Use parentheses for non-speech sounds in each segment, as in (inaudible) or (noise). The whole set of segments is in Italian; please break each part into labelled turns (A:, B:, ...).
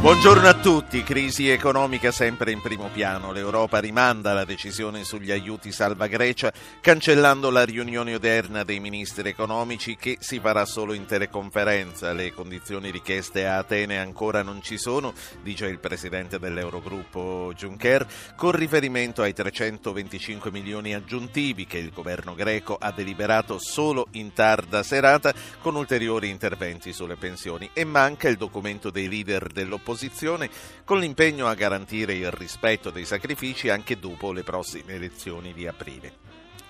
A: Buongiorno a tutti, crisi economica sempre in primo piano. L'Europa rimanda la decisione sugli aiuti salva Grecia, cancellando la riunione odierna dei ministri economici che si farà solo in teleconferenza. Le condizioni richieste a Atene ancora non ci sono, dice il presidente dell'Eurogruppo Juncker, con riferimento ai 325 milioni aggiuntivi che il governo greco ha deliberato solo in tarda serata con ulteriori interventi sulle pensioni e manca il documento dei leader dell'opposizione opposizione con l'impegno a garantire il rispetto dei sacrifici anche dopo le prossime elezioni di aprile.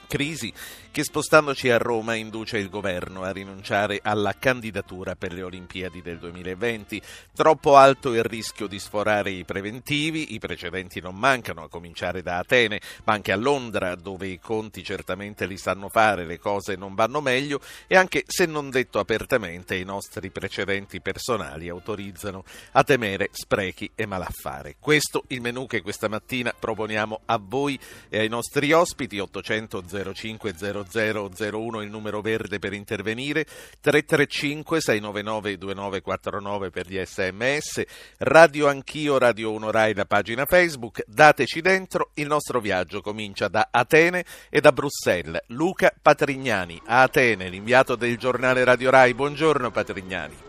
A: Crisi che spostandoci a Roma induce il governo a rinunciare alla candidatura per le Olimpiadi del 2020. Troppo alto il rischio di sforare i preventivi, i precedenti non mancano, a cominciare da Atene, ma anche a Londra, dove i conti certamente li sanno fare, le cose non vanno meglio e anche se non detto apertamente i nostri precedenti personali autorizzano a temere sprechi e malaffare. Questo il menù che questa mattina proponiamo a voi e ai nostri ospiti 800 05 0001 il numero verde per intervenire, 335 699 2949 per gli sms, Radio Anch'io, Radio 1 Rai, la pagina Facebook, dateci dentro, il nostro viaggio comincia da Atene e da Bruxelles. Luca Patrignani, a Atene, l'inviato del giornale Radio Rai, buongiorno Patrignani.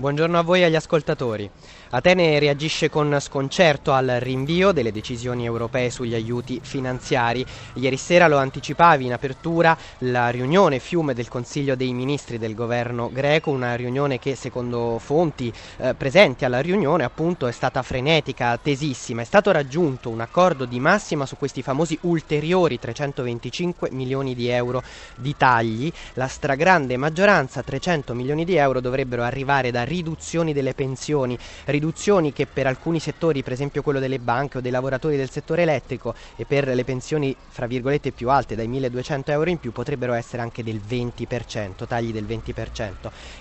B: Buongiorno a voi e agli ascoltatori. Atene reagisce con sconcerto al rinvio delle decisioni europee sugli aiuti finanziari. Ieri sera lo anticipavi in apertura la riunione fiume del Consiglio dei Ministri del governo greco, una riunione che secondo fonti eh, presenti alla riunione appunto è stata frenetica, tesissima. È stato raggiunto un accordo di massima su questi famosi ulteriori 325 milioni di euro di tagli. La stragrande maggioranza, 300 milioni di euro, dovrebbero arrivare da riduzioni delle pensioni, riduzioni che per alcuni settori, per esempio quello delle banche o dei lavoratori del settore elettrico e per le pensioni fra virgolette più alte, dai 1200 euro in più, potrebbero essere anche del 20%, tagli del 20%.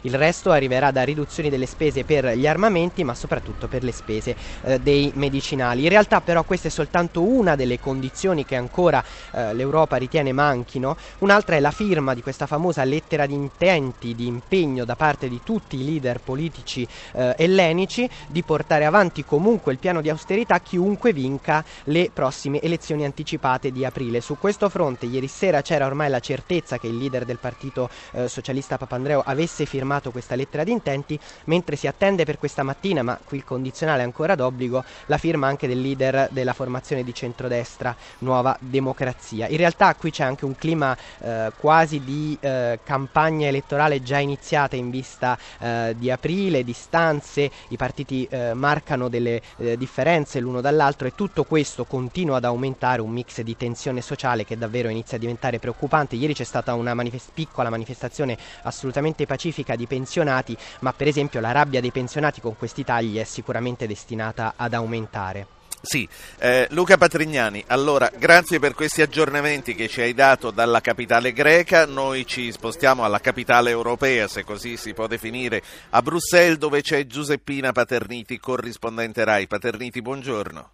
B: Il resto arriverà da riduzioni delle spese per gli armamenti, ma soprattutto per le spese eh, dei medicinali. In realtà però questa è soltanto una delle condizioni che ancora eh, l'Europa ritiene manchino, un'altra è la firma di questa famosa lettera di intenti, di impegno da parte di tutti i leader politici eh, ellenici di portare avanti comunque il piano di austerità chiunque vinca le prossime elezioni anticipate di aprile. Su questo fronte ieri sera c'era ormai la certezza che il leader del partito eh, socialista Papandreou avesse firmato questa lettera di intenti, mentre si attende per questa mattina, ma qui il condizionale è ancora d'obbligo, la firma anche del leader della formazione di centrodestra Nuova Democrazia. In realtà qui c'è anche un clima eh, quasi di eh, campagna elettorale già iniziata in vista eh, di aprile aprile, distanze, i partiti eh, marcano delle eh, differenze l'uno dall'altro e tutto questo continua ad aumentare un mix di tensione sociale che davvero inizia a diventare preoccupante. Ieri c'è stata una manifest- piccola manifestazione assolutamente pacifica di pensionati, ma per esempio la rabbia dei pensionati con questi tagli è sicuramente destinata ad aumentare.
A: Sì, eh, Luca Patrignani, allora grazie per questi aggiornamenti che ci hai dato dalla capitale greca, noi ci spostiamo alla capitale europea, se così si può definire, a Bruxelles dove c'è Giuseppina Paterniti, corrispondente RAI. Paterniti, buongiorno.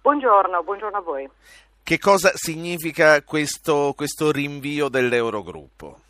C: Buongiorno, buongiorno a voi.
A: Che cosa significa questo, questo rinvio dell'Eurogruppo?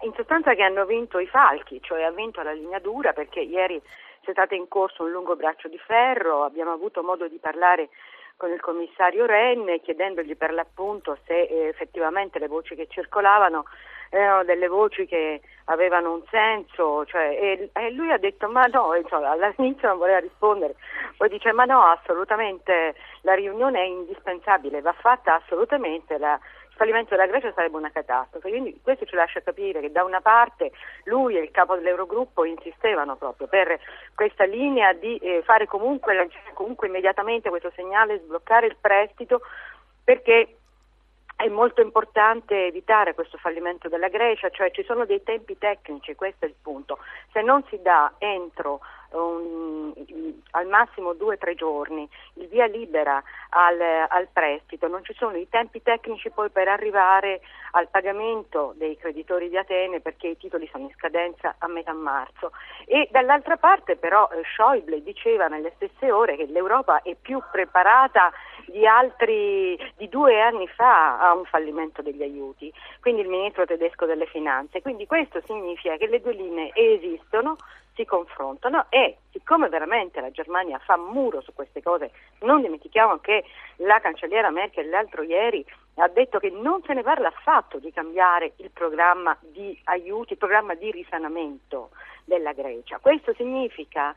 C: In sostanza che hanno vinto i falchi, cioè ha vinto la linea dura perché ieri c'è stato in corso un lungo braccio di ferro, abbiamo avuto modo di parlare con il commissario Ren chiedendogli per l'appunto se eh, effettivamente le voci che circolavano erano delle voci che avevano un senso, cioè, e, e, lui ha detto ma no, insomma, all'inizio non voleva rispondere, poi dice ma no, assolutamente la riunione è indispensabile, va fatta assolutamente la, fallimento della Grecia sarebbe una catastrofe. Quindi questo ci lascia capire che da una parte lui e il capo dell'Eurogruppo insistevano proprio per questa linea di eh, fare comunque, comunque immediatamente questo segnale, sbloccare il prestito perché è molto importante evitare questo fallimento della Grecia, cioè ci sono dei tempi tecnici, questo è il punto. Se non si dà entro um, al massimo due o tre giorni il via libera al, al, prestito, non ci sono i tempi tecnici poi per arrivare al pagamento dei creditori di Atene perché i titoli sono in scadenza a metà marzo. E dall'altra parte però eh, Schäuble diceva nelle stesse ore che l'Europa è più preparata di altri di due anni fa a un fallimento degli aiuti, quindi il ministro tedesco delle finanze. Quindi questo significa che le due linee esistono, si confrontano e siccome veramente la Germania fa muro su queste cose, non dimentichiamo che la cancelliera Merkel l'altro ieri ha detto che non se ne parla affatto di cambiare il programma di aiuti, il programma di risanamento della Grecia. Questo significa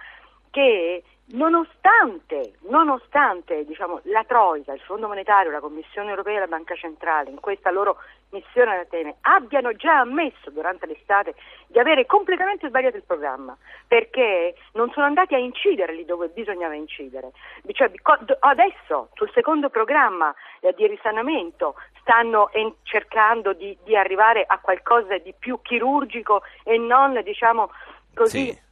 C: che nonostante, nonostante diciamo, la Troica, il Fondo Monetario, la Commissione Europea e la Banca Centrale in questa loro missione ad Atene abbiano già ammesso durante l'estate di avere completamente sbagliato il programma perché non sono andati a incidere lì dove bisognava incidere. Cioè, adesso sul secondo programma eh, di risanamento stanno cercando di, di, arrivare a qualcosa di più chirurgico e non diciamo così. Sì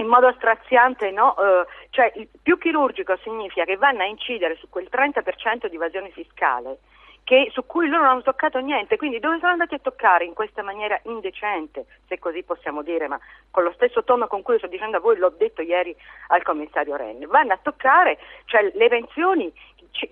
C: in modo straziante, no? eh, cioè il più chirurgico significa che vanno a incidere su quel 30% di evasione fiscale che, su cui loro non hanno toccato niente, quindi dove sono andati a toccare in questa maniera indecente, se così possiamo dire, ma con lo stesso tono con cui sto dicendo a voi, l'ho detto ieri al commissario Renni, vanno a toccare cioè, le pensioni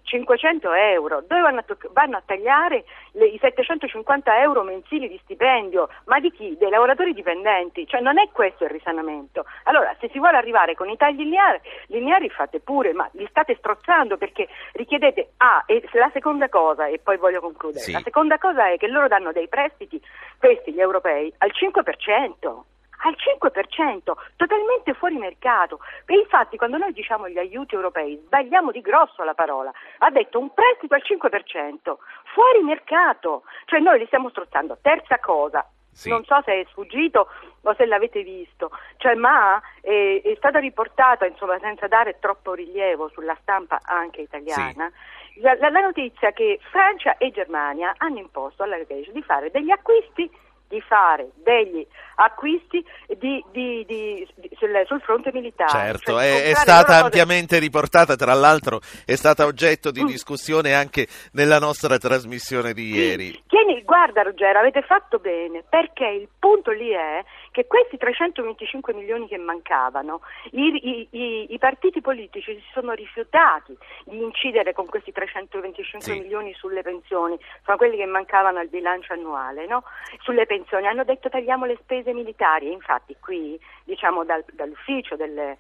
C: 500 euro, dove vanno a, to- vanno a tagliare le, i 750 euro mensili di stipendio, ma di chi? Dei lavoratori dipendenti, cioè non è questo il risanamento. Allora, se si vuole arrivare con i tagli lineari, lineari fate pure, ma li state strozzando perché richiedete, ah, e la seconda cosa, e poi voglio concludere, sì. la seconda cosa è che loro danno dei prestiti, questi gli europei, al 5% al 5%, totalmente fuori mercato. E infatti quando noi diciamo gli aiuti europei sbagliamo di grosso la parola. Ha detto un prestito al 5%, fuori mercato. Cioè noi li stiamo strozzando. Terza cosa, sì. non so se è sfuggito o se l'avete visto, cioè, ma è, è stata riportata, insomma, senza dare troppo rilievo sulla stampa anche italiana, sì. la, la, la notizia che Francia e Germania hanno imposto alla Grecia di fare degli acquisti di fare degli acquisti di, di, di, sul, sul, fronte militare.
A: Certo, cioè è, è, stata ampiamente riportata, tra l'altro è stata oggetto di mm. discussione anche nella nostra trasmissione di ieri.
C: Tieni, guarda Ruggero, avete fatto bene, perché il punto lì è che questi 325 milioni che mancavano, i, i, i partiti politici si sono rifiutati di incidere con questi 325 sì. milioni sulle pensioni, sono quelli che mancavano al bilancio annuale, no? sulle pensioni, hanno detto tagliamo le spese militari, infatti qui diciamo dal, dall'ufficio del,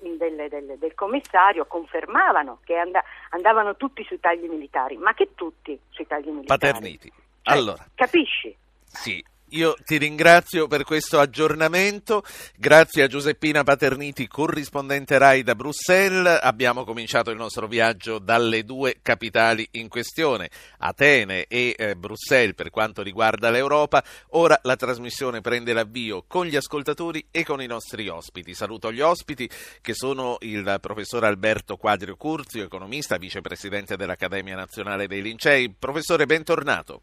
C: del, del, del, commissario confermavano che and- andavano tutti sui tagli militari, ma che tutti sui tagli militari?
A: Paterniti. Cioè, allora.
C: Capisci?
A: Sì, io ti ringrazio per questo aggiornamento, grazie a Giuseppina Paterniti, corrispondente RAI da Bruxelles. Abbiamo cominciato il nostro viaggio dalle due capitali in questione, Atene e eh, Bruxelles per quanto riguarda l'Europa. Ora la trasmissione prende l'avvio con gli ascoltatori e con i nostri ospiti. Saluto gli ospiti che sono il professor Alberto Quadrio Curzio, economista, vicepresidente dell'Accademia Nazionale dei Lincei. Professore, bentornato.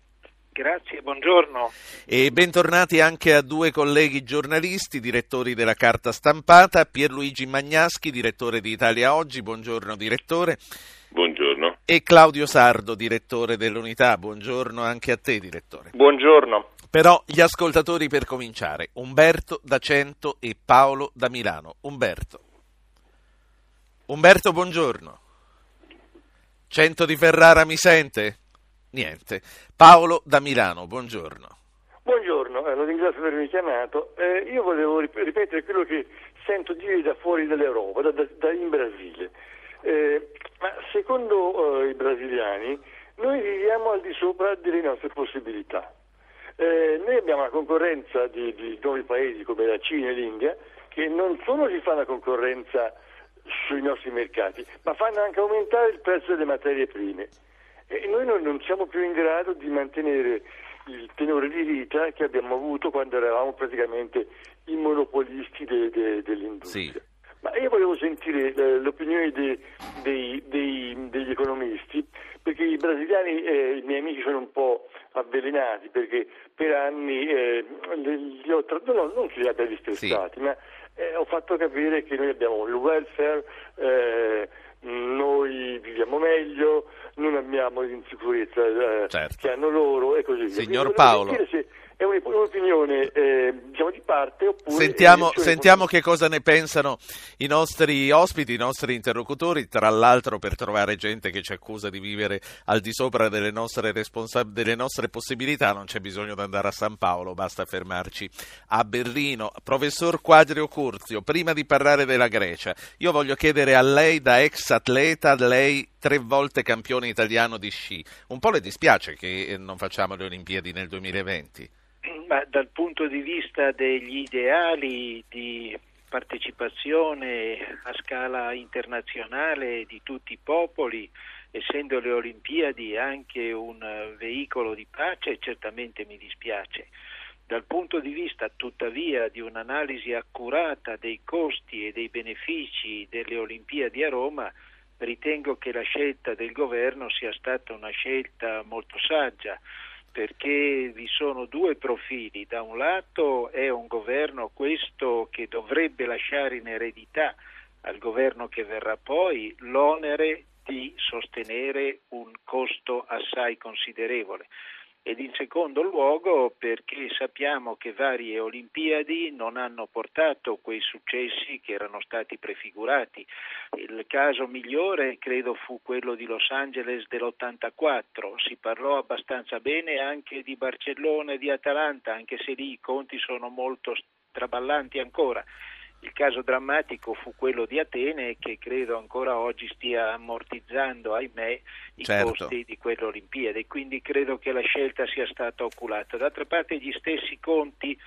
D: Grazie, buongiorno.
A: E bentornati anche a due colleghi giornalisti, direttori della carta stampata, Pierluigi Magnaschi, direttore di Italia Oggi, buongiorno direttore.
E: Buongiorno.
A: E Claudio Sardo, direttore dell'Unità, buongiorno anche a te direttore.
F: Buongiorno.
A: Però gli ascoltatori per cominciare, Umberto da Cento e Paolo da Milano. Umberto. Umberto, buongiorno. Cento di Ferrara mi sente? Niente. Paolo da Milano, buongiorno.
G: Buongiorno, eh, lo ringrazio per avermi chiamato. Eh, io volevo ripetere quello che sento dire da fuori dall'Europa, da, da, da in Brasile. Eh, ma secondo eh, i brasiliani noi viviamo al di sopra delle nostre possibilità. Eh, noi abbiamo una concorrenza di, di, nuovi paesi come la Cina e l'India che non solo ci fanno concorrenza sui nostri mercati, ma fanno anche aumentare il prezzo delle materie prime e noi non, non siamo più in grado di mantenere il tenore di vita che abbiamo avuto quando eravamo praticamente i monopolisti de, de, dell'industria. Sì. Ma io volevo sentire eh, l'opinione de, degli economisti, perché i brasiliani, eh, i miei amici, sono un po' avvelenati, perché per anni eh, li ho tra... no, non che li abbia distressati, sì. ma eh, ho fatto capire che noi abbiamo il welfare, eh, noi viviamo meglio, non abbiamo l'insicurezza eh, certo. che hanno loro e così via.
A: Signor Paolo.
G: È un'opinione eh, diciamo di parte oppure...
A: Sentiamo, sentiamo che cosa ne pensano i nostri ospiti, i nostri interlocutori, tra l'altro per trovare gente che ci accusa di vivere al di sopra delle nostre, responsa- delle nostre possibilità non c'è bisogno di andare a San Paolo, basta fermarci a Berlino. Professor Quadrio Curzio, prima di parlare della Grecia, io voglio chiedere a lei da ex atleta, lei tre volte campione italiano di sci, un po' le dispiace che non facciamo le Olimpiadi nel 2020?
D: Ma dal punto di vista degli ideali di partecipazione a scala internazionale di tutti i popoli, essendo le Olimpiadi anche un veicolo di pace, certamente mi dispiace. Dal punto di vista tuttavia di un'analisi accurata dei costi e dei benefici delle Olimpiadi a Roma, ritengo che la scelta del governo sia stata una scelta molto saggia perché vi sono due profili. Da un lato è un governo questo che dovrebbe lasciare in eredità al governo che verrà poi l'onere di sostenere un costo assai considerevole ed in secondo luogo perché sappiamo che varie Olimpiadi non hanno portato quei successi che erano stati prefigurati. Il caso migliore credo fu quello di Los Angeles dell'84, si parlò abbastanza bene anche di Barcellona e di Atalanta, anche se lì i conti sono molto traballanti ancora. Il caso drammatico fu quello di Atene che credo ancora oggi stia ammortizzando, ahimè, i certo. costi di quelle Olimpiadi, quindi credo che la scelta sia stata oculata. D'altra parte gli stessi conti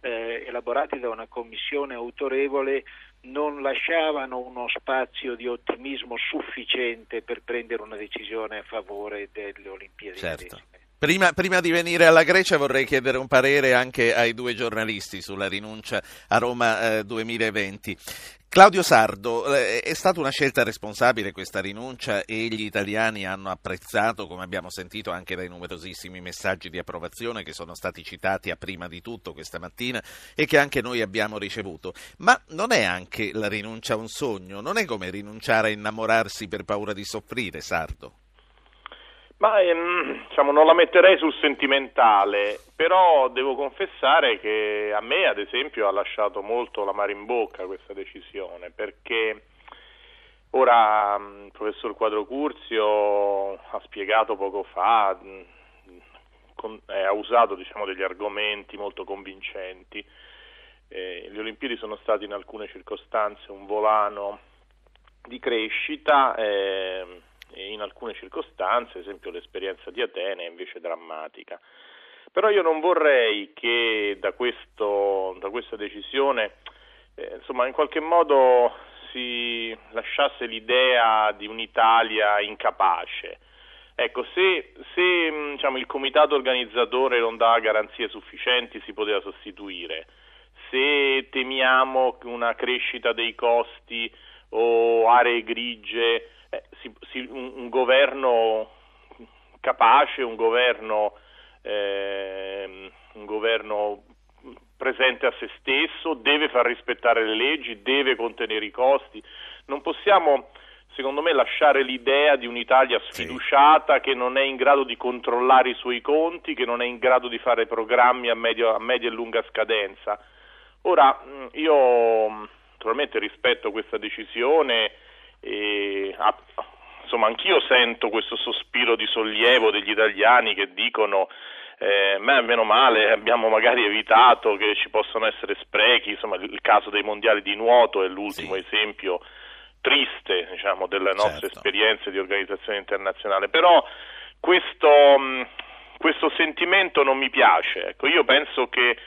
D: eh, elaborati da una commissione autorevole non lasciavano uno spazio di ottimismo sufficiente per prendere una decisione a favore delle Olimpiadi.
A: Certo. Prima, prima, di venire alla Grecia vorrei chiedere un parere anche ai due giornalisti sulla rinuncia a Roma eh, 2020. Claudio Sardo, eh, è stata una scelta responsabile questa rinuncia e gli italiani hanno apprezzato, come abbiamo sentito anche dai numerosissimi messaggi di approvazione che sono stati citati a prima di tutto questa mattina e che anche noi abbiamo ricevuto. Ma non è anche la rinuncia un sogno? Non è come rinunciare a innamorarsi per paura di soffrire, Sardo?
E: Ma ehm, diciamo, non la metterei sul sentimentale, però devo confessare che a me, ad esempio, ha lasciato molto la mare in bocca questa decisione, perché ora mm, il professor Quadrocurzio ha spiegato poco fa, mm, con, eh, ha usato diciamo, degli argomenti molto convincenti. Eh, le Olimpiadi sono state in alcune circostanze un volano di crescita. Eh, in alcune circostanze, ad esempio l'esperienza di Atene è invece drammatica. Però io non vorrei che da, questo, da questa decisione eh, insomma, in qualche modo si lasciasse l'idea di un'Italia incapace. Ecco, se, se diciamo, il comitato organizzatore non dà garanzie sufficienti si poteva sostituire. Se temiamo una crescita dei costi o aree grigie eh, si, si, un, un, governo capace, un governo, eh, un governo presente a se stesso, deve far rispettare le leggi, deve contenere i costi. Non possiamo, secondo me, lasciare l'idea di un'Italia sfiduciata sì. che non è in grado di controllare i suoi conti, che non è in grado di fare programmi a, medio, a media e lunga scadenza. Ora, io naturalmente rispetto questa decisione e, ah, insomma, anch'io sento questo sospiro di sollievo degli italiani che dicono eh, meno male abbiamo magari evitato che ci possano essere sprechi, insomma il caso dei mondiali di nuoto è l'ultimo sì. esempio triste diciamo, delle nostre certo. esperienze di organizzazione internazionale, però questo, questo sentimento non mi piace, ecco, io penso che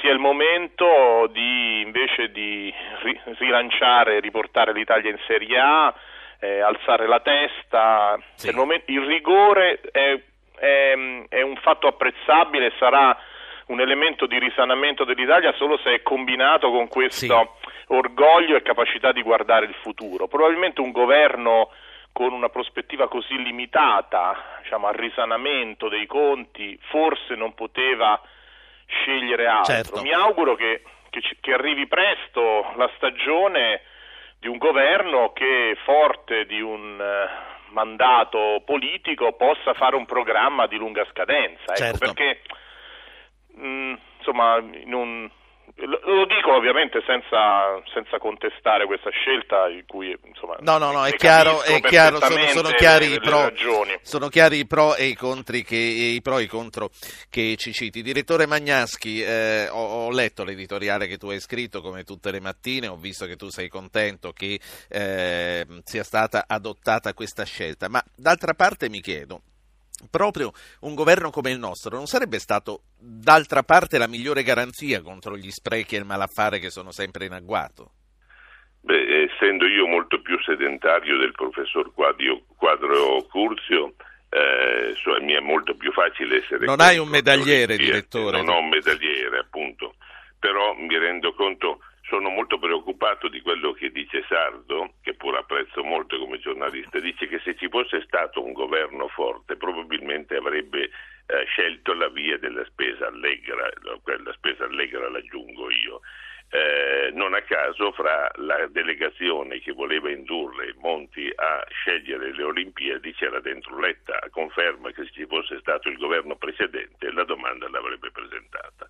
E: sia il momento di, invece di rilanciare, riportare l'Italia in Serie A, eh, alzare la testa. Sì. Momento, il rigore è, è, è, un fatto apprezzabile, sarà un elemento di risanamento dell'Italia solo se è combinato con questo sì. orgoglio e capacità di guardare il futuro. Probabilmente un governo con una prospettiva così limitata diciamo, al risanamento dei conti forse non poteva scegliere altro. Certo. Mi auguro che, che, che arrivi presto la stagione di un governo che, forte di un uh, mandato politico, possa fare un programma di lunga scadenza. Ecco, certo. perché mh, mm, insomma, in un lo dico ovviamente senza, senza, contestare questa scelta in cui insomma
A: no no no è chiaro, è chiaro sono, sono, chiari i pro, sono chiari i pro e i contri che, i pro e i contro che ci citi. Direttore Magnaschi eh, ho, ho, letto l'editoriale che tu hai scritto come tutte le mattine ho visto che tu sei contento che eh, sia stata adottata questa scelta ma d'altra parte mi chiedo proprio un governo come il nostro non sarebbe stato d'altra parte la migliore garanzia contro gli sprechi e il malaffare che sono sempre in agguato?
F: Beh, essendo io molto più sedentario del professor Quadrio, Quadro Curzio, eh, cioè, mi è molto più facile essere...
A: Non hai un medagliere, direttore?
F: Non ho un medagliere, appunto, però mi rendo conto sono molto preoccupato di quello che dice Sardo, che pur apprezzo molto come giornalista, dice che se ci fosse stato un governo forte probabilmente avrebbe eh, scelto la via della spesa allegra, quella spesa allegra l'aggiungo io. Eh, non a caso fra la delegazione che voleva indurre Monti a scegliere le Olimpiadi c'era dentro Letta, conferma che se ci fosse stato il governo precedente la domanda l'avrebbe presentata.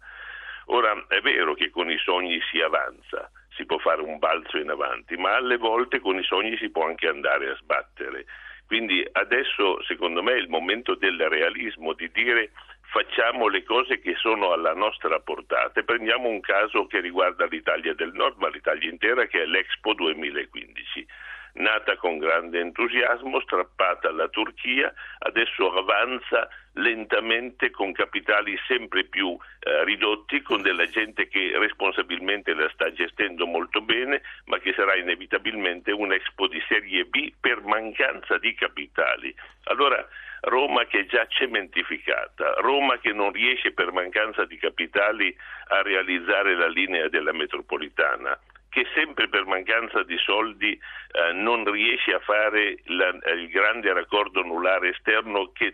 F: Ora è vero che con i sogni si avanza, si può fare un balzo in avanti, ma alle volte con i sogni si può anche andare a sbattere. Quindi adesso secondo me è il momento del realismo, di dire facciamo le cose che sono alla nostra portata. Prendiamo un caso che riguarda l'Italia del Nord, ma l'Italia intera, che è l'Expo 2015 nata con grande entusiasmo, strappata alla Turchia, adesso avanza lentamente con capitali sempre più eh, ridotti, con della gente che responsabilmente la sta gestendo molto bene, ma che sarà inevitabilmente un Expo di serie B per mancanza di capitali. Allora Roma che è già cementificata, Roma che non riesce per mancanza di capitali a realizzare la linea della metropolitana, che sempre per mancanza di soldi eh, non riesce a fare la, il grande raccordo anulare esterno che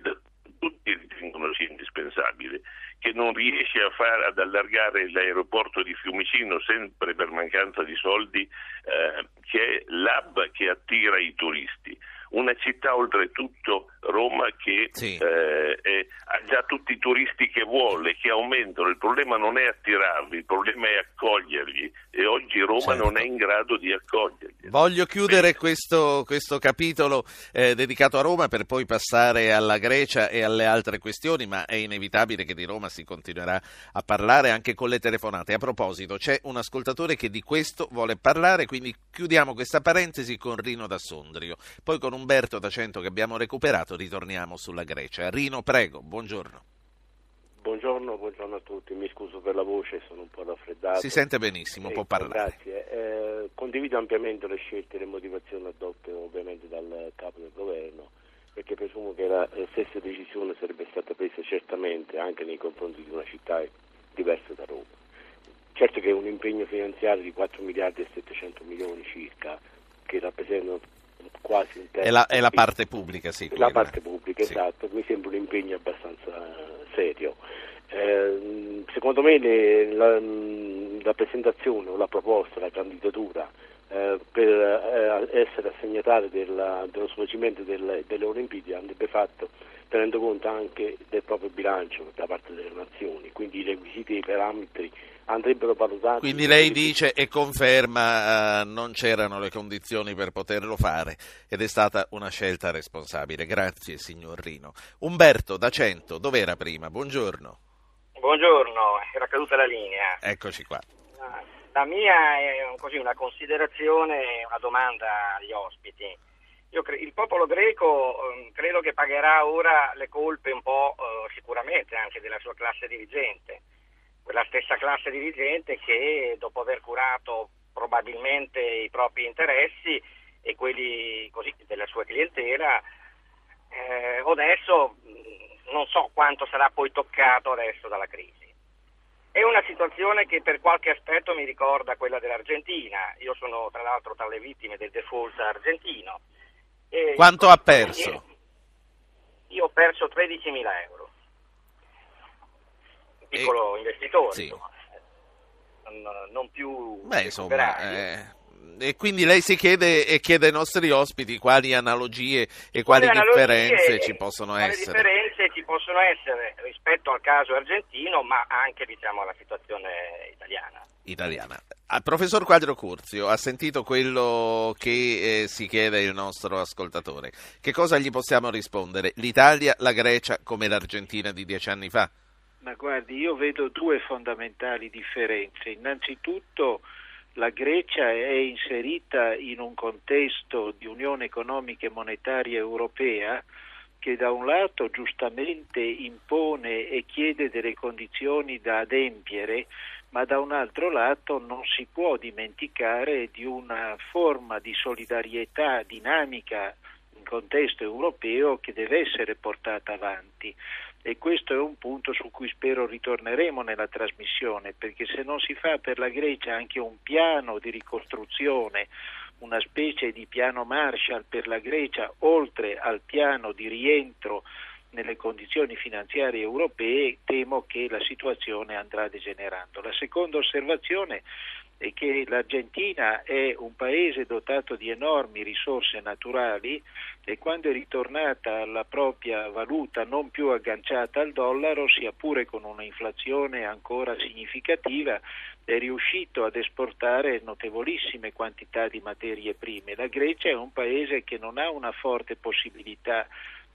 F: tutti ritengono sia indispensabile, che non riesce a far, ad allargare l'aeroporto di Fiumicino sempre per mancanza di soldi, eh, che è l'hub che attira i turisti una città oltretutto Roma che sì. eh, è, ha già tutti i turisti che vuole, che aumentano, il problema non è attirarli, il problema è accoglierli e oggi Roma certo. non è in grado di accoglierli.
A: Voglio chiudere questo, questo, capitolo eh, dedicato a Roma per poi passare alla Grecia e alle altre questioni, ma è inevitabile che di Roma si continuerà a parlare anche con le telefonate. A proposito, c'è un ascoltatore che di questo vuole parlare, quindi chiudiamo questa parentesi con Rino da Sondrio, poi con un Umberto da Cento che abbiamo recuperato, ritorniamo sulla Grecia. Rino, prego, buongiorno.
H: Buongiorno, buongiorno a tutti, mi scuso per la voce, sono un po' raffreddato.
A: Si sente benissimo, eh, può parlare.
H: Grazie, eh, condivido ampiamente le scelte e le motivazioni adotte ovviamente dal capo del governo, perché presumo che la stessa decisione sarebbe stata presa certamente anche nei confronti di una città diversa da Roma. Certo che un impegno finanziario di 4 miliardi e 700 milioni circa, che rappresentano quasi un terzo.
A: È la, è la parte pubblica, sì.
H: La parte pubblica, sì. esatto, mi sembra un impegno abbastanza serio. Eh, secondo me le, la, la, presentazione o la proposta, la candidatura eh, per eh, essere assegnataria della, dello svolgimento delle, delle Olimpiadi andrebbe fatto tenendo conto anche del proprio bilancio da parte delle nazioni, quindi i requisiti e i parametri andrebbero valutati.
A: Quindi lei dice e conferma eh, non c'erano le condizioni per poterlo fare ed è stata una scelta responsabile. Grazie signor Rino. Umberto da Cento, dov'era prima? Buongiorno.
I: Buongiorno, era caduta la linea.
A: Eccoci qua.
I: La mia è così, una considerazione, una domanda agli ospiti. Cre- il popolo greco eh, credo che pagherà ora le colpe un po' eh, sicuramente anche della sua classe dirigente stessa classe dirigente che dopo aver curato probabilmente i propri interessi e quelli così, della sua clientela, eh, adesso mm, non so quanto sarà poi toccato adesso dalla crisi. È una situazione che per qualche aspetto mi ricorda quella dell'Argentina. Io sono tra l'altro tra le vittime del default argentino.
A: E quanto ha perso?
I: Io ho perso 13.000 euro piccolo e, investitore, sì. non, non, più
A: Beh, insomma, eh, e quindi lei si chiede e chiede ai nostri ospiti quali analogie e quali, quali differenze ci possono
I: quali
A: essere.
I: differenze ci possono possono essere rispetto al caso argentino, ma anche diciamo, alla situazione italiana.
A: Italiana. Al professor Quadro Curzio ha sentito quello che eh, si chiede il nostro ascoltatore. Che cosa gli possiamo rispondere? L'Italia, la Grecia come l'Argentina di dieci anni fa?
D: Ma guardi, io vedo due fondamentali differenze. Innanzitutto la Grecia è inserita in un contesto di Unione economica e monetaria europea che da un lato giustamente impone e chiede delle condizioni da adempiere, ma da un altro lato non si può dimenticare di una forma di solidarietà dinamica in contesto europeo che deve essere portata avanti e questo è un punto su cui spero ritorneremo nella trasmissione, perché se non si fa per la Grecia anche un piano di ricostruzione, una specie di piano Marshall per la Grecia, oltre al piano di rientro nelle condizioni finanziarie europee, temo che la situazione andrà degenerando. La seconda osservazione è che l'Argentina è un paese dotato di enormi risorse naturali e quando è ritornata alla propria valuta non più agganciata al dollaro, sia pure con un'inflazione ancora significativa, è riuscito ad esportare notevolissime quantità di materie prime. La Grecia è un paese che non ha una forte possibilità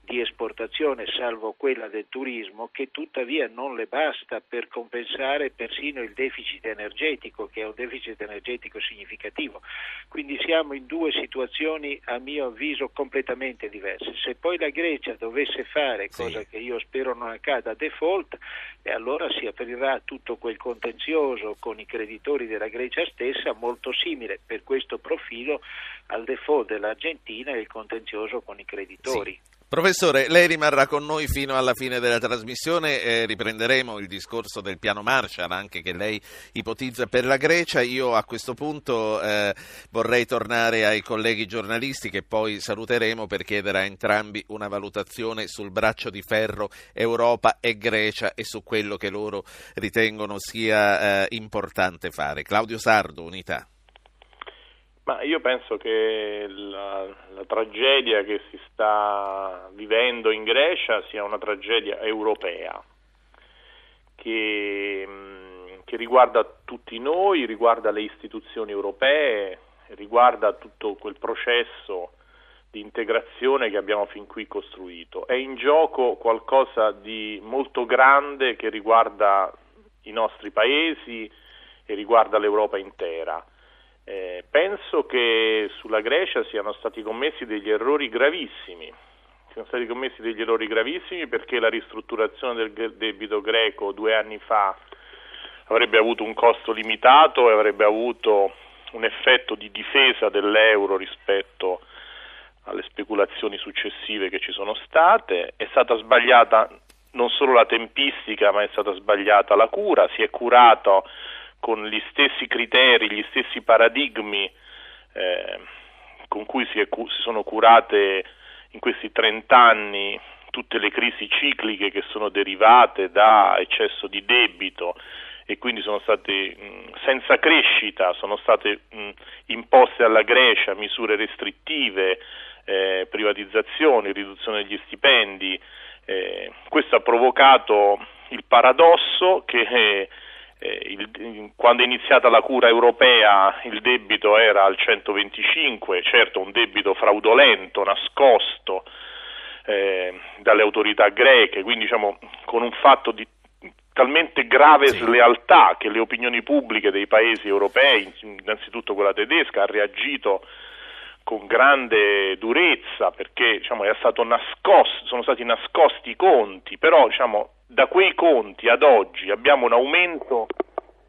D: di esportazione, salvo quella del turismo, che tuttavia non le basta per compensare persino il deficit energetico, che è un deficit energetico significativo. Quindi siamo in due situazioni, a mio avviso, completamente diverse. Se poi la Grecia dovesse fare, cosa sì. che io spero non accada, default, e allora si aprirà tutto quel contenzioso con i creditori della Grecia stessa, molto simile per questo profilo al default dell'Argentina e il contenzioso con i creditori.
A: Sì. Professore, lei rimarrà con noi fino alla fine della trasmissione, eh, riprenderemo il discorso del piano Marshall anche che lei ipotizza per la Grecia. Io a questo punto eh, vorrei tornare ai colleghi giornalisti che poi saluteremo per chiedere a entrambi una valutazione sul braccio di ferro Europa e Grecia e su quello che loro ritengono sia eh, importante fare. Claudio Sardo, Unità.
E: Ma io penso che la, la, tragedia che si sta vivendo in Grecia sia una tragedia europea che, che riguarda tutti noi, riguarda le istituzioni europee, riguarda tutto quel processo di integrazione che abbiamo fin qui costruito. È in gioco qualcosa di molto grande che riguarda i nostri paesi e riguarda l'Europa intera eh, penso che sulla Grecia siano stati commessi degli errori gravissimi. Siano stati commessi degli errori gravissimi perché la ristrutturazione del debito greco due anni fa avrebbe avuto un costo limitato e avrebbe avuto un effetto di difesa dell'euro rispetto alle speculazioni successive che ci sono state. È stata sbagliata non solo la tempistica, ma è stata sbagliata la cura, si è curato con gli stessi criteri, gli stessi paradigmi eh, con cui si, cu- si, sono curate in questi 30 anni tutte le crisi cicliche che sono derivate da eccesso di debito e quindi sono state mh, senza crescita, sono state mh, imposte alla Grecia misure restrittive, eh, privatizzazioni, riduzione degli stipendi. Eh, questo ha provocato il paradosso che eh, il, quando è iniziata la cura europea il debito era al 125, certo un debito fraudolento, nascosto eh, dalle autorità greche, quindi diciamo con un fatto di talmente grave slealtà che le opinioni pubbliche dei paesi europei, innanzitutto quella tedesca, ha reagito con grande durezza perché diciamo, nascosto, sono stati nascosti i conti, però diciamo, da quei conti ad oggi abbiamo un aumento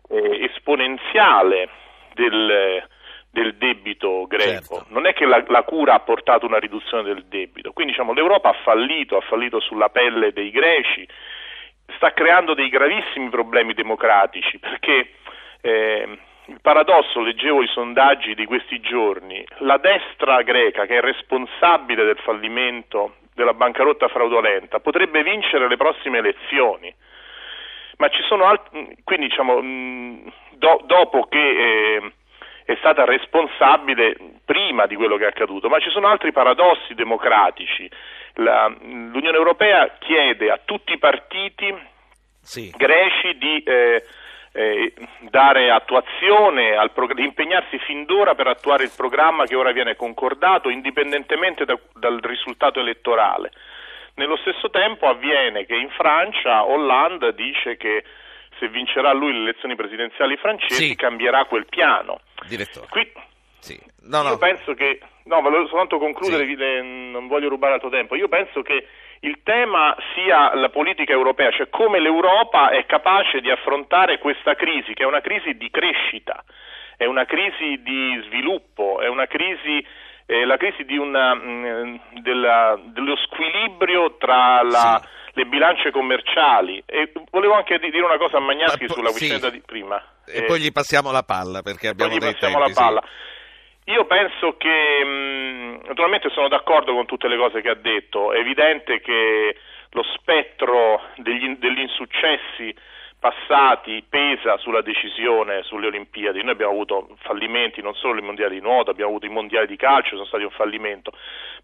E: eh, esponenziale del, del, debito greco. Certo. Non è che la, la, cura ha portato una riduzione del debito, quindi diciamo, l'Europa ha fallito, ha fallito sulla pelle dei greci, sta creando dei gravissimi problemi democratici perché eh, il paradosso, leggevo i sondaggi di questi giorni, la destra greca che è responsabile del fallimento della bancarotta fraudolenta potrebbe vincere le prossime elezioni. Ma ci sono altri, quindi diciamo, do, dopo che eh, è stata responsabile prima di quello che è accaduto, ma ci sono altri paradossi democratici la, l'Unione Europea chiede a tutti i partiti sì. greci di eh, eh, dare attuazione, al prog- di impegnarsi fin d'ora per attuare il programma che ora viene concordato indipendentemente da, dal risultato elettorale. Nello stesso tempo avviene che in Francia Hollande dice che se vincerà lui le elezioni presidenziali francesi sì. cambierà quel piano.
A: Direttore.
E: Qui,
A: sì.
E: no, no. Io penso che, no, volevo soltanto concludere, sì. non voglio rubare altro tempo, io penso che il tema sia la politica europea, cioè come l'Europa è capace di affrontare questa crisi, che è una crisi di crescita, è una crisi di sviluppo, è una crisi, eh, la crisi una, mh, mm, della, dello squilibrio tra la, sì. le bilance commerciali. E volevo anche dire una cosa a Magnaschi po- sulla vicenda sì. di prima.
A: E eh, poi gli passiamo la palla perché abbiamo
E: poi gli
A: passiamo
E: tempi, la palla. Sì. Io penso che, mh, naturalmente sono d'accordo con tutte le cose che ha detto, è evidente che lo spettro degli, degli insuccessi passati pesa sulla decisione sulle Olimpiadi. Noi abbiamo avuto fallimenti, non solo i mondiali di nuoto, abbiamo avuto i mondiali di calcio, sono stati un fallimento,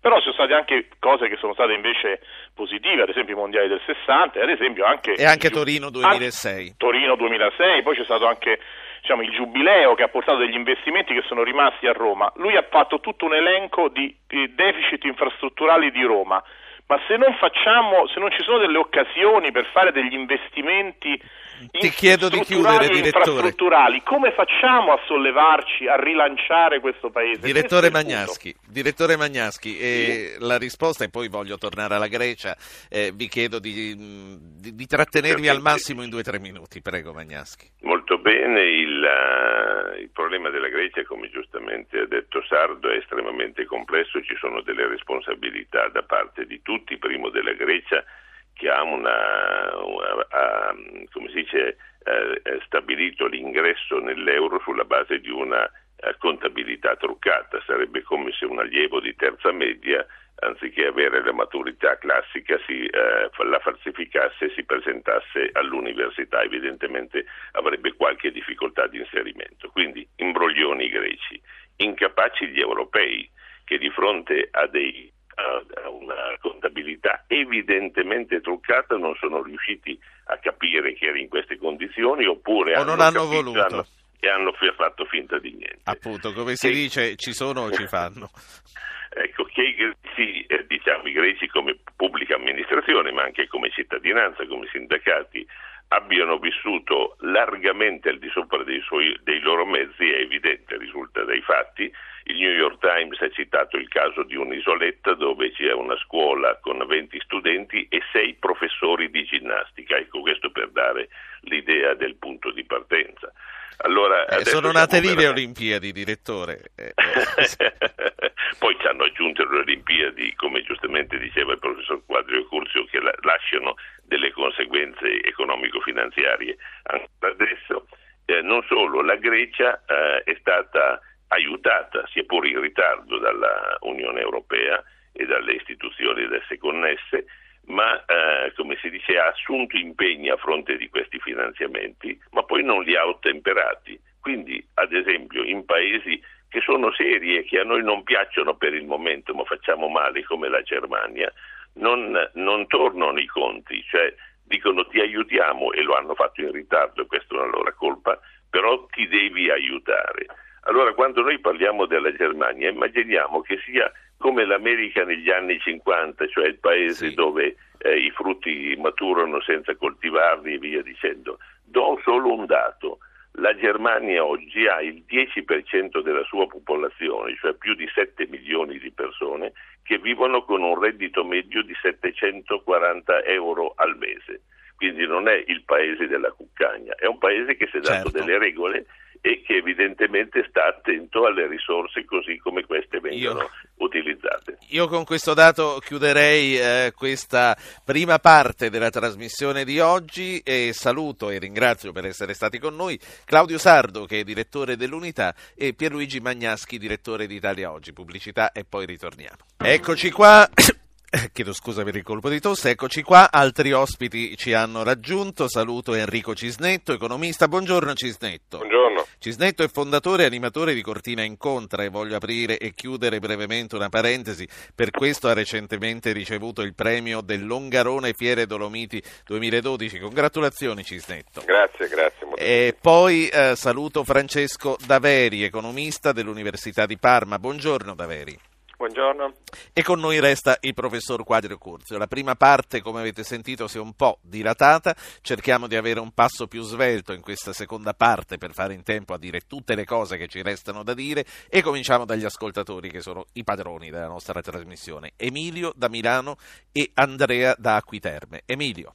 E: però ci sono state anche cose che sono state invece positive, ad esempio i mondiali del 60 e ad esempio anche...
A: E anche Torino 2006.
E: Torino 2006, poi c'è stato anche diciamo, il giubileo che ha portato degli investimenti che sono rimasti a Roma. Lui ha fatto tutto un elenco di, deficit infrastrutturali di Roma, ma se non, facciamo, se non ci sono delle occasioni per fare degli investimenti
A: ti chiedo di chiudere, direttore.
E: Come facciamo a sollevarci, a rilanciare questo paese?
A: Direttore Magnaschi, direttore Magnaschi eh, sì. la risposta, e poi voglio tornare alla Grecia, eh, vi chiedo di, di, di trattenervi al massimo in due o tre minuti, prego Magnaschi.
F: Molto bene, il, uh, il problema della Grecia, come giustamente ha detto Sardo, è estremamente complesso, ci sono delle responsabilità da parte di tutti, primo della Grecia che ha, una, una, ha come si dice, eh, stabilito l'ingresso nell'euro sulla base di una eh, contabilità truccata, sarebbe come se un allievo di terza media anziché avere la maturità classica si, eh, la falsificasse e si presentasse all'università, evidentemente avrebbe qualche difficoltà di inserimento. Quindi imbroglioni greci, incapaci gli europei che di fronte a dei contabilità evidentemente truccata non sono riusciti a capire che era in queste condizioni oppure
A: o non hanno, hanno voluto hanno,
F: e hanno fatto finta di niente.
A: Appunto, come si e... dice, ci sono o ci fanno. (laughs)
F: ecco, che i greci, eh, diciamo, i greci come pubblica amministrazione, ma anche come cittadinanza, come sindacati, abbiano vissuto largamente al di sopra dei, suoi, dei loro mezzi è evidente, risulta dai fatti. Il New York Times ha citato il caso di un'isoletta dove c'è una scuola con 20 studenti e 6 professori di ginnastica. Ecco questo per dare l'idea del punto di partenza.
A: Allora, eh, sono nate lì le Olimpiadi, direttore. Eh, (laughs)
F: eh. Poi ci hanno aggiunto le Olimpiadi, come giustamente diceva il professor Quadrio Curzio, che la- lasciano delle conseguenze economico-finanziarie. Adesso, eh, non solo, la Grecia è stata aiutata, sia pure in ritardo, dalla Unione Europea e dalle istituzioni ad esse connesse, ma eh, come si dice ha assunto impegni a fronte di questi finanziamenti, ma poi non li ha ottemperati. Quindi, ad esempio, in paesi che sono seri e che a noi non piacciono per il momento, ma facciamo male come la Germania, non, non tornano i conti, cioè dicono ti aiutiamo e lo hanno fatto in ritardo, questa è una loro colpa, però ti devi aiutare. Allora quando noi parliamo della Germania immaginiamo che sia come l'America negli anni 50, cioè il paese sì. dove eh, i frutti maturano senza coltivarli e via dicendo. Do solo un dato. La Germania oggi ha il 10% della sua popolazione, cioè più di 7 milioni di persone, che vivono con un reddito medio di 740 euro al mese. Quindi non è il paese della cuccagna, è un paese che si è dato certo. delle regole e che evidentemente sta attento alle risorse così come queste vengono io, utilizzate.
A: Io con questo dato chiuderei eh, questa prima parte della trasmissione di oggi e saluto e ringrazio per essere stati con noi Claudio Sardo che è direttore dell'Unità e Pierluigi Magnaschi direttore di Italia Oggi, pubblicità e poi ritorniamo. Eccoci qua. (coughs) chiedo scusa per il colpo di tosse, eccoci qua, altri ospiti ci hanno raggiunto, saluto Enrico Cisnetto, economista, buongiorno Cisnetto.
J: Buongiorno.
A: Cisnetto è fondatore e animatore di Cortina Incontra e voglio aprire e chiudere brevemente una parentesi, per questo ha recentemente ricevuto il premio dell'Ongarone Fiere Dolomiti 2012, congratulazioni Cisnetto.
J: Grazie, grazie.
A: E poi eh, saluto Francesco Daveri, economista dell'Università di Parma, buongiorno Daveri.
K: Buongiorno.
A: E con noi resta il professor Quadrio Curzio. La prima parte, come avete sentito, si è un po' dilatata. Cerchiamo di avere un passo più svelto in questa seconda parte per fare in tempo a dire tutte le cose che ci restano da dire. E cominciamo dagli ascoltatori che sono i padroni della nostra trasmissione. Emilio da Milano e Andrea da Acquiterme. Emilio.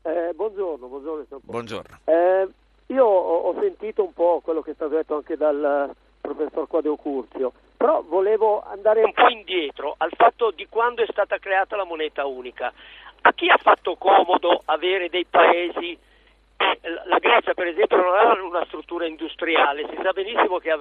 L: Eh, buongiorno, buongiorno.
A: Buongiorno.
L: Eh, io ho, ho sentito un po' quello che è stato detto anche dal professor Quadrio Curzio però volevo andare un po' indietro al fatto di quando è stata creata la moneta unica. A chi ha fatto comodo avere dei paesi la Grecia per esempio non aveva una struttura industriale, si sa benissimo che,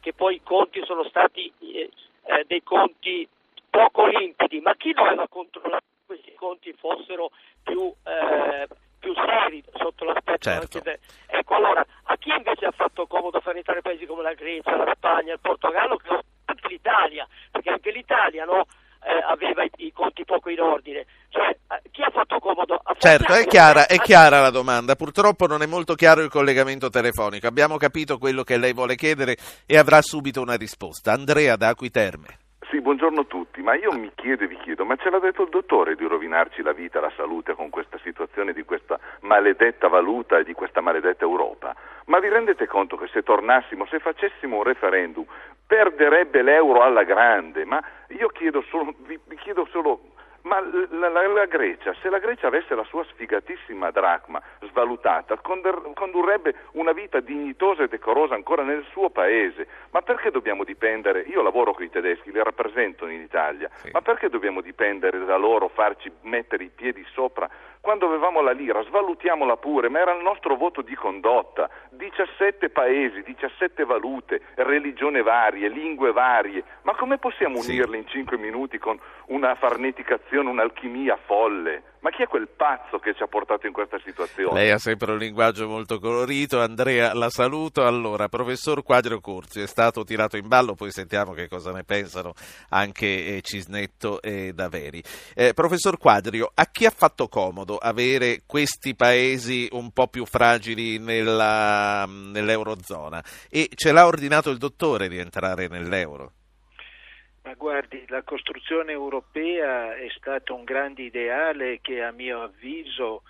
L: che poi i conti sono stati eh, eh, dei conti poco limpidi, ma chi doveva controllare che questi conti fossero più, eh, più seri sotto l'aspetto
A: certo.
L: anche de... Ecco allora, a chi invece ha fatto comodo far entrare paesi come la Grecia, la Spagna, il Portogallo, anche l'Italia, perché anche l'Italia no, eh, aveva i, i, conti poco in ordine. Cioè, eh, chi ha fatto comodo? Ha
A: certo, è chiara, è chiara la domanda. Purtroppo non è molto chiaro il collegamento telefonico. Abbiamo capito quello che lei vuole chiedere e avrà subito una risposta. Andrea da Acquiterme.
J: Sì, buongiorno a tutti, ma io mi chiedo e vi chiedo, ma ce l'ha detto il dottore di rovinarci la vita, la salute con questa situazione di questa maledetta valuta e di questa maledetta Europa? Ma vi rendete conto che se tornassimo, se facessimo un referendum, perderebbe l'euro alla grande? Ma io chiedo solo, vi, vi chiedo solo ma la, la, la, Grecia, se la Grecia avesse la sua sfigatissima dracma svalutata, condurrebbe una vita dignitosa e decorosa ancora nel suo paese. Ma perché dobbiamo dipendere? Io lavoro con i tedeschi, li rappresento in Italia, sì. ma perché dobbiamo dipendere da loro, farci mettere i piedi sopra? Quando avevamo la lira, svalutiamola pure, ma era il nostro voto di condotta. 17 paesi, 17 valute, religioni varie, lingue varie. Ma come possiamo unirle in 5 minuti con una farneticazione, un'alchimia folle? Ma chi è quel pazzo che ci ha portato in questa situazione?
A: Lei ha sempre un linguaggio molto colorito. Andrea, la saluto. Allora, professor Quadrio Corsi è stato tirato in ballo, poi sentiamo che cosa ne pensano anche eh, Cisnetto e Daveri. Eh, professor Quadrio, a chi ha fatto comodo avere questi paesi un po' più fragili nella, nell'Eurozona? E ce l'ha ordinato il dottore di entrare nell'euro?
D: Ma guardi, la costruzione europea è stato un grande ideale che a mio avviso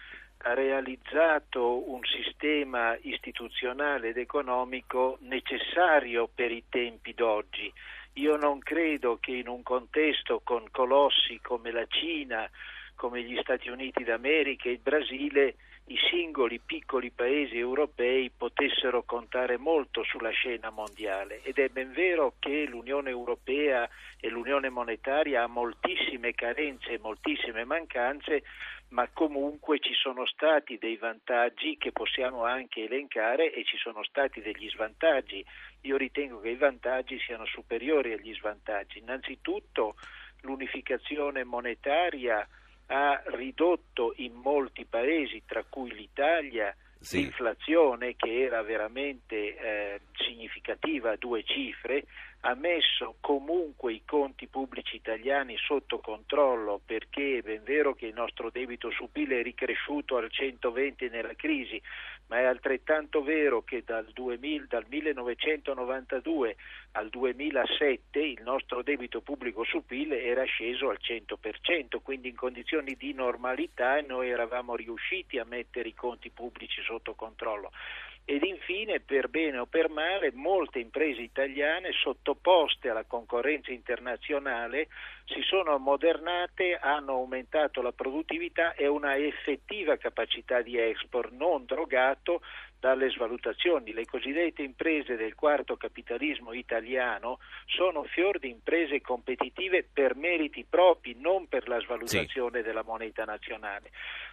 D: ha realizzato un sistema istituzionale ed economico necessario per i tempi d'oggi. Io non credo che in un contesto con colossi come la Cina, come gli Stati Uniti d'America e il Brasile, i singoli piccoli paesi europei potessero contare molto sulla scena mondiale ed è ben vero che l'Unione Europea e l'Unione Monetaria ha moltissime carenze e moltissime mancanze, ma comunque ci sono stati dei vantaggi che possiamo anche elencare e ci sono stati degli svantaggi. Io ritengo che i vantaggi siano superiori agli svantaggi. Innanzitutto l'unificazione monetaria ha ridotto in molti paesi, tra cui l'Italia, sì. l'inflazione che era veramente eh, significativa a due cifre, ha messo comunque i conti pubblici italiani sotto controllo perché è ben vero che il nostro debito su PIL è ricresciuto al 120 nella crisi, ma è altrettanto vero che dal, 2000, dal 1992 al 2007 il nostro debito pubblico su PIL era sceso al 100%, quindi in condizioni di normalità noi eravamo riusciti a mettere i conti pubblici sotto controllo ed infine, per bene o per male, molte imprese italiane sottoposte alla concorrenza internazionale si sono ammodernate, hanno aumentato la produttività e una effettiva capacità di export non drogato dalle svalutazioni. Le cosiddette imprese del quarto capitalismo italiano sono fior di imprese competitive per meriti propri, non per la svalutazione sì. della moneta nazionale.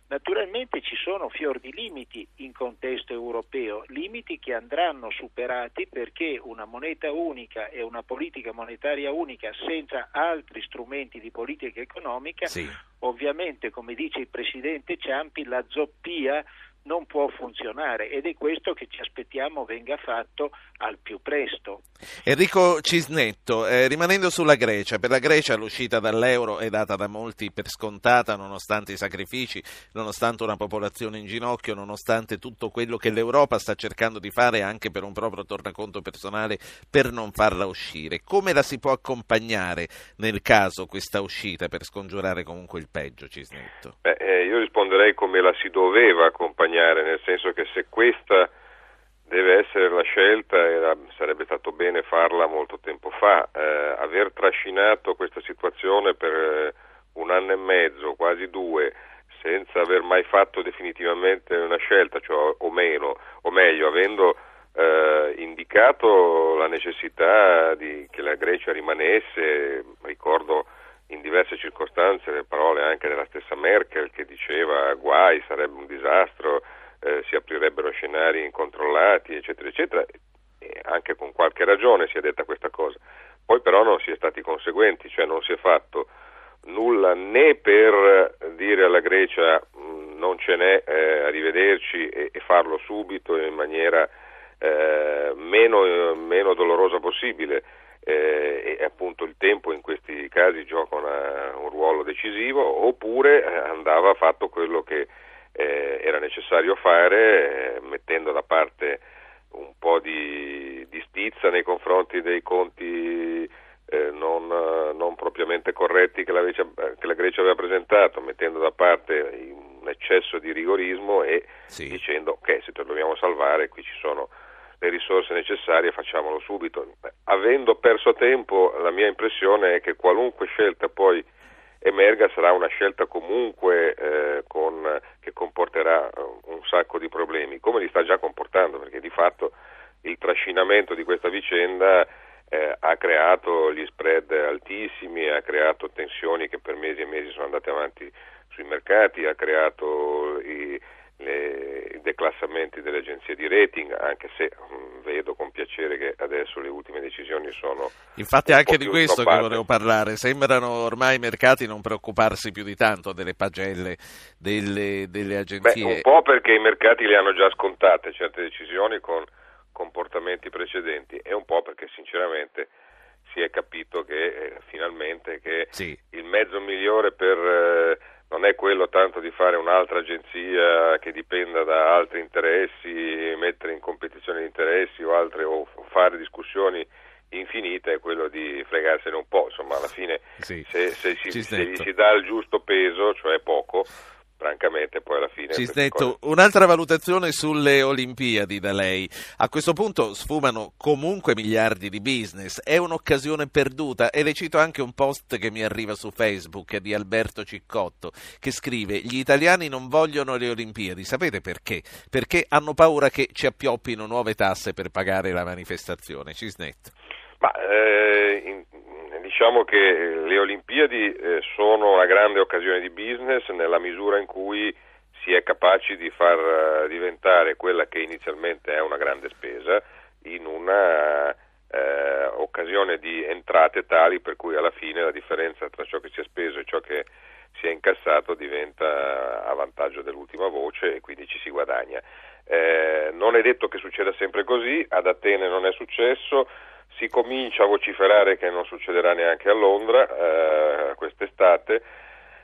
D: Naturalmente ci sono fior di limiti in contesto europeo, limiti che andranno superati perché una moneta unica e una politica monetaria unica senza altri strumenti di politica economica,
A: Sì.
D: ovviamente, come dice il Presidente Ciampi, la zoppia non può funzionare ed è questo che ci aspettiamo venga fatto al più presto.
A: Enrico Cisnetto, eh, rimanendo sulla Grecia, per la Grecia l'uscita dall'euro è data da molti per scontata nonostante i sacrifici, nonostante una popolazione in ginocchio, nonostante tutto quello che l'Europa sta cercando di fare anche per un proprio tornaconto personale per non farla uscire. Come la si può accompagnare nel caso questa uscita per scongiurare comunque il peggio, Cisnetto?
K: Beh, eh, io risponderei come la si doveva accompagnare, nel senso che se questa deve essere la scelta era, sarebbe stato bene farla molto tempo fa. Eh, aver trascinato questa situazione per eh, un anno e mezzo, quasi due, senza aver mai fatto definitivamente una scelta, cioè, o meno, o meglio, avendo eh, indicato la necessità di, che la Grecia rimanesse, ricordo in diverse circostanze le parole anche della stessa Merkel che diceva guai, sarebbe un disastro, eh, si aprirebbero scenari incontrollati, eccetera, eccetera, e anche con qualche ragione si è detta questa cosa. Poi però non si è stati conseguenti, cioè non si è fatto nulla né per dire alla Grecia mh, non ce n'è, eh, arrivederci e, e, farlo subito in maniera eh, meno, meno dolorosa possibile, eh, e appunto il tempo in questi casi gioca una, un ruolo decisivo, oppure eh, andava fatto quello che eh, era necessario fare, eh, mettendo da parte un po' di, di, stizza nei confronti dei conti eh, non, non, propriamente corretti che la, Grecia, che la, Grecia, aveva presentato, mettendo da parte un eccesso di rigorismo e sì. dicendo ok, se dobbiamo salvare, qui ci sono le risorse necessarie, facciamolo subito. Avendo perso tempo, la mia impressione è che qualunque scelta poi emerga sarà una scelta comunque eh, con, che comporterà un sacco di problemi, come li sta già comportando, perché di fatto il trascinamento di questa vicenda eh, ha creato gli spread altissimi, ha creato tensioni che per mesi e mesi sono andate avanti sui mercati, ha creato i, le, declassamenti delle agenzie di rating, anche se mh, vedo con piacere che adesso le ultime decisioni sono...
A: Infatti anche di questo che volevo parlare, sembrano ormai i mercati non preoccuparsi più di tanto delle pagelle delle, delle agenzie.
K: Beh, un po' perché i mercati le hanno già scontate certe decisioni con comportamenti precedenti e un po' perché sinceramente si è capito che eh, finalmente che
A: sì.
K: il mezzo migliore per... Eh, non è quello tanto di fare un'altra agenzia che dipenda da altri interessi, mettere in competizione gli interessi o, altre, o fare discussioni infinite, è quello di fregarsene un po', insomma alla fine
A: sì,
K: se, se, si, se, gli si dà il giusto peso, cioè poco, francamente poi alla fine...
A: Cisnetto, cose... un'altra valutazione sulle Olimpiadi da lei. A questo punto sfumano comunque miliardi di business, è un'occasione perduta e le cito anche un post che mi arriva su Facebook di Alberto Ciccotto che scrive gli italiani non vogliono le Olimpiadi, sapete perché? Perché hanno paura che ci appioppino nuove tasse per pagare la manifestazione. Cisnetto.
K: Ma, eh, in diciamo che le Olimpiadi eh, sono una grande occasione di business nella misura in cui si è capaci di far uh, diventare quella che inizialmente è una grande spesa in una uh, occasione di entrate tali per cui alla fine la differenza tra ciò che si è speso e ciò che si è incassato diventa a vantaggio dell'ultima voce e quindi ci si guadagna. Eh, non è detto che succeda sempre così, ad Atene non è successo, si comincia a vociferare che non succederà neanche a Londra eh, quest'estate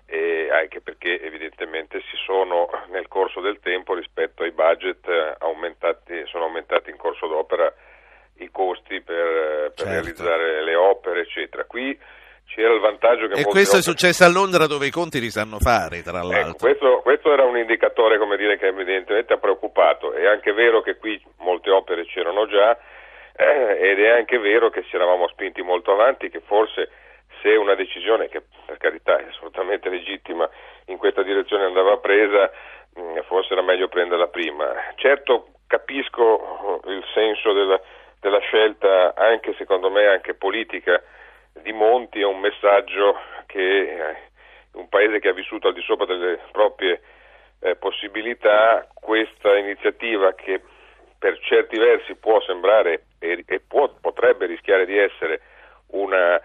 K: e anche perché evidentemente si sono nel corso del tempo rispetto ai budget aumentati, sono aumentati in corso d'opera i costi per, per
A: certo.
K: realizzare le opere eccetera. Qui c'era il vantaggio che...
A: E questo è successo a Londra dove i conti li sanno fare, tra l'altro.
K: Ecco, questo, questo, era un indicatore come dire, che evidentemente ha preoccupato. È anche vero che qui molte opere c'erano già, eh, ed è anche vero che ci eravamo spinti molto avanti, che forse se una decisione, che per carità è assolutamente legittima, in questa direzione andava presa, mm, forse era meglio prenderla prima. Certo capisco il senso della, della scelta, anche secondo me anche politica, di Monti, è un messaggio che eh, un paese che ha vissuto al di sopra delle proprie eh, possibilità, questa iniziativa che per certi versi può sembrare e, e può, potrebbe rischiare di essere una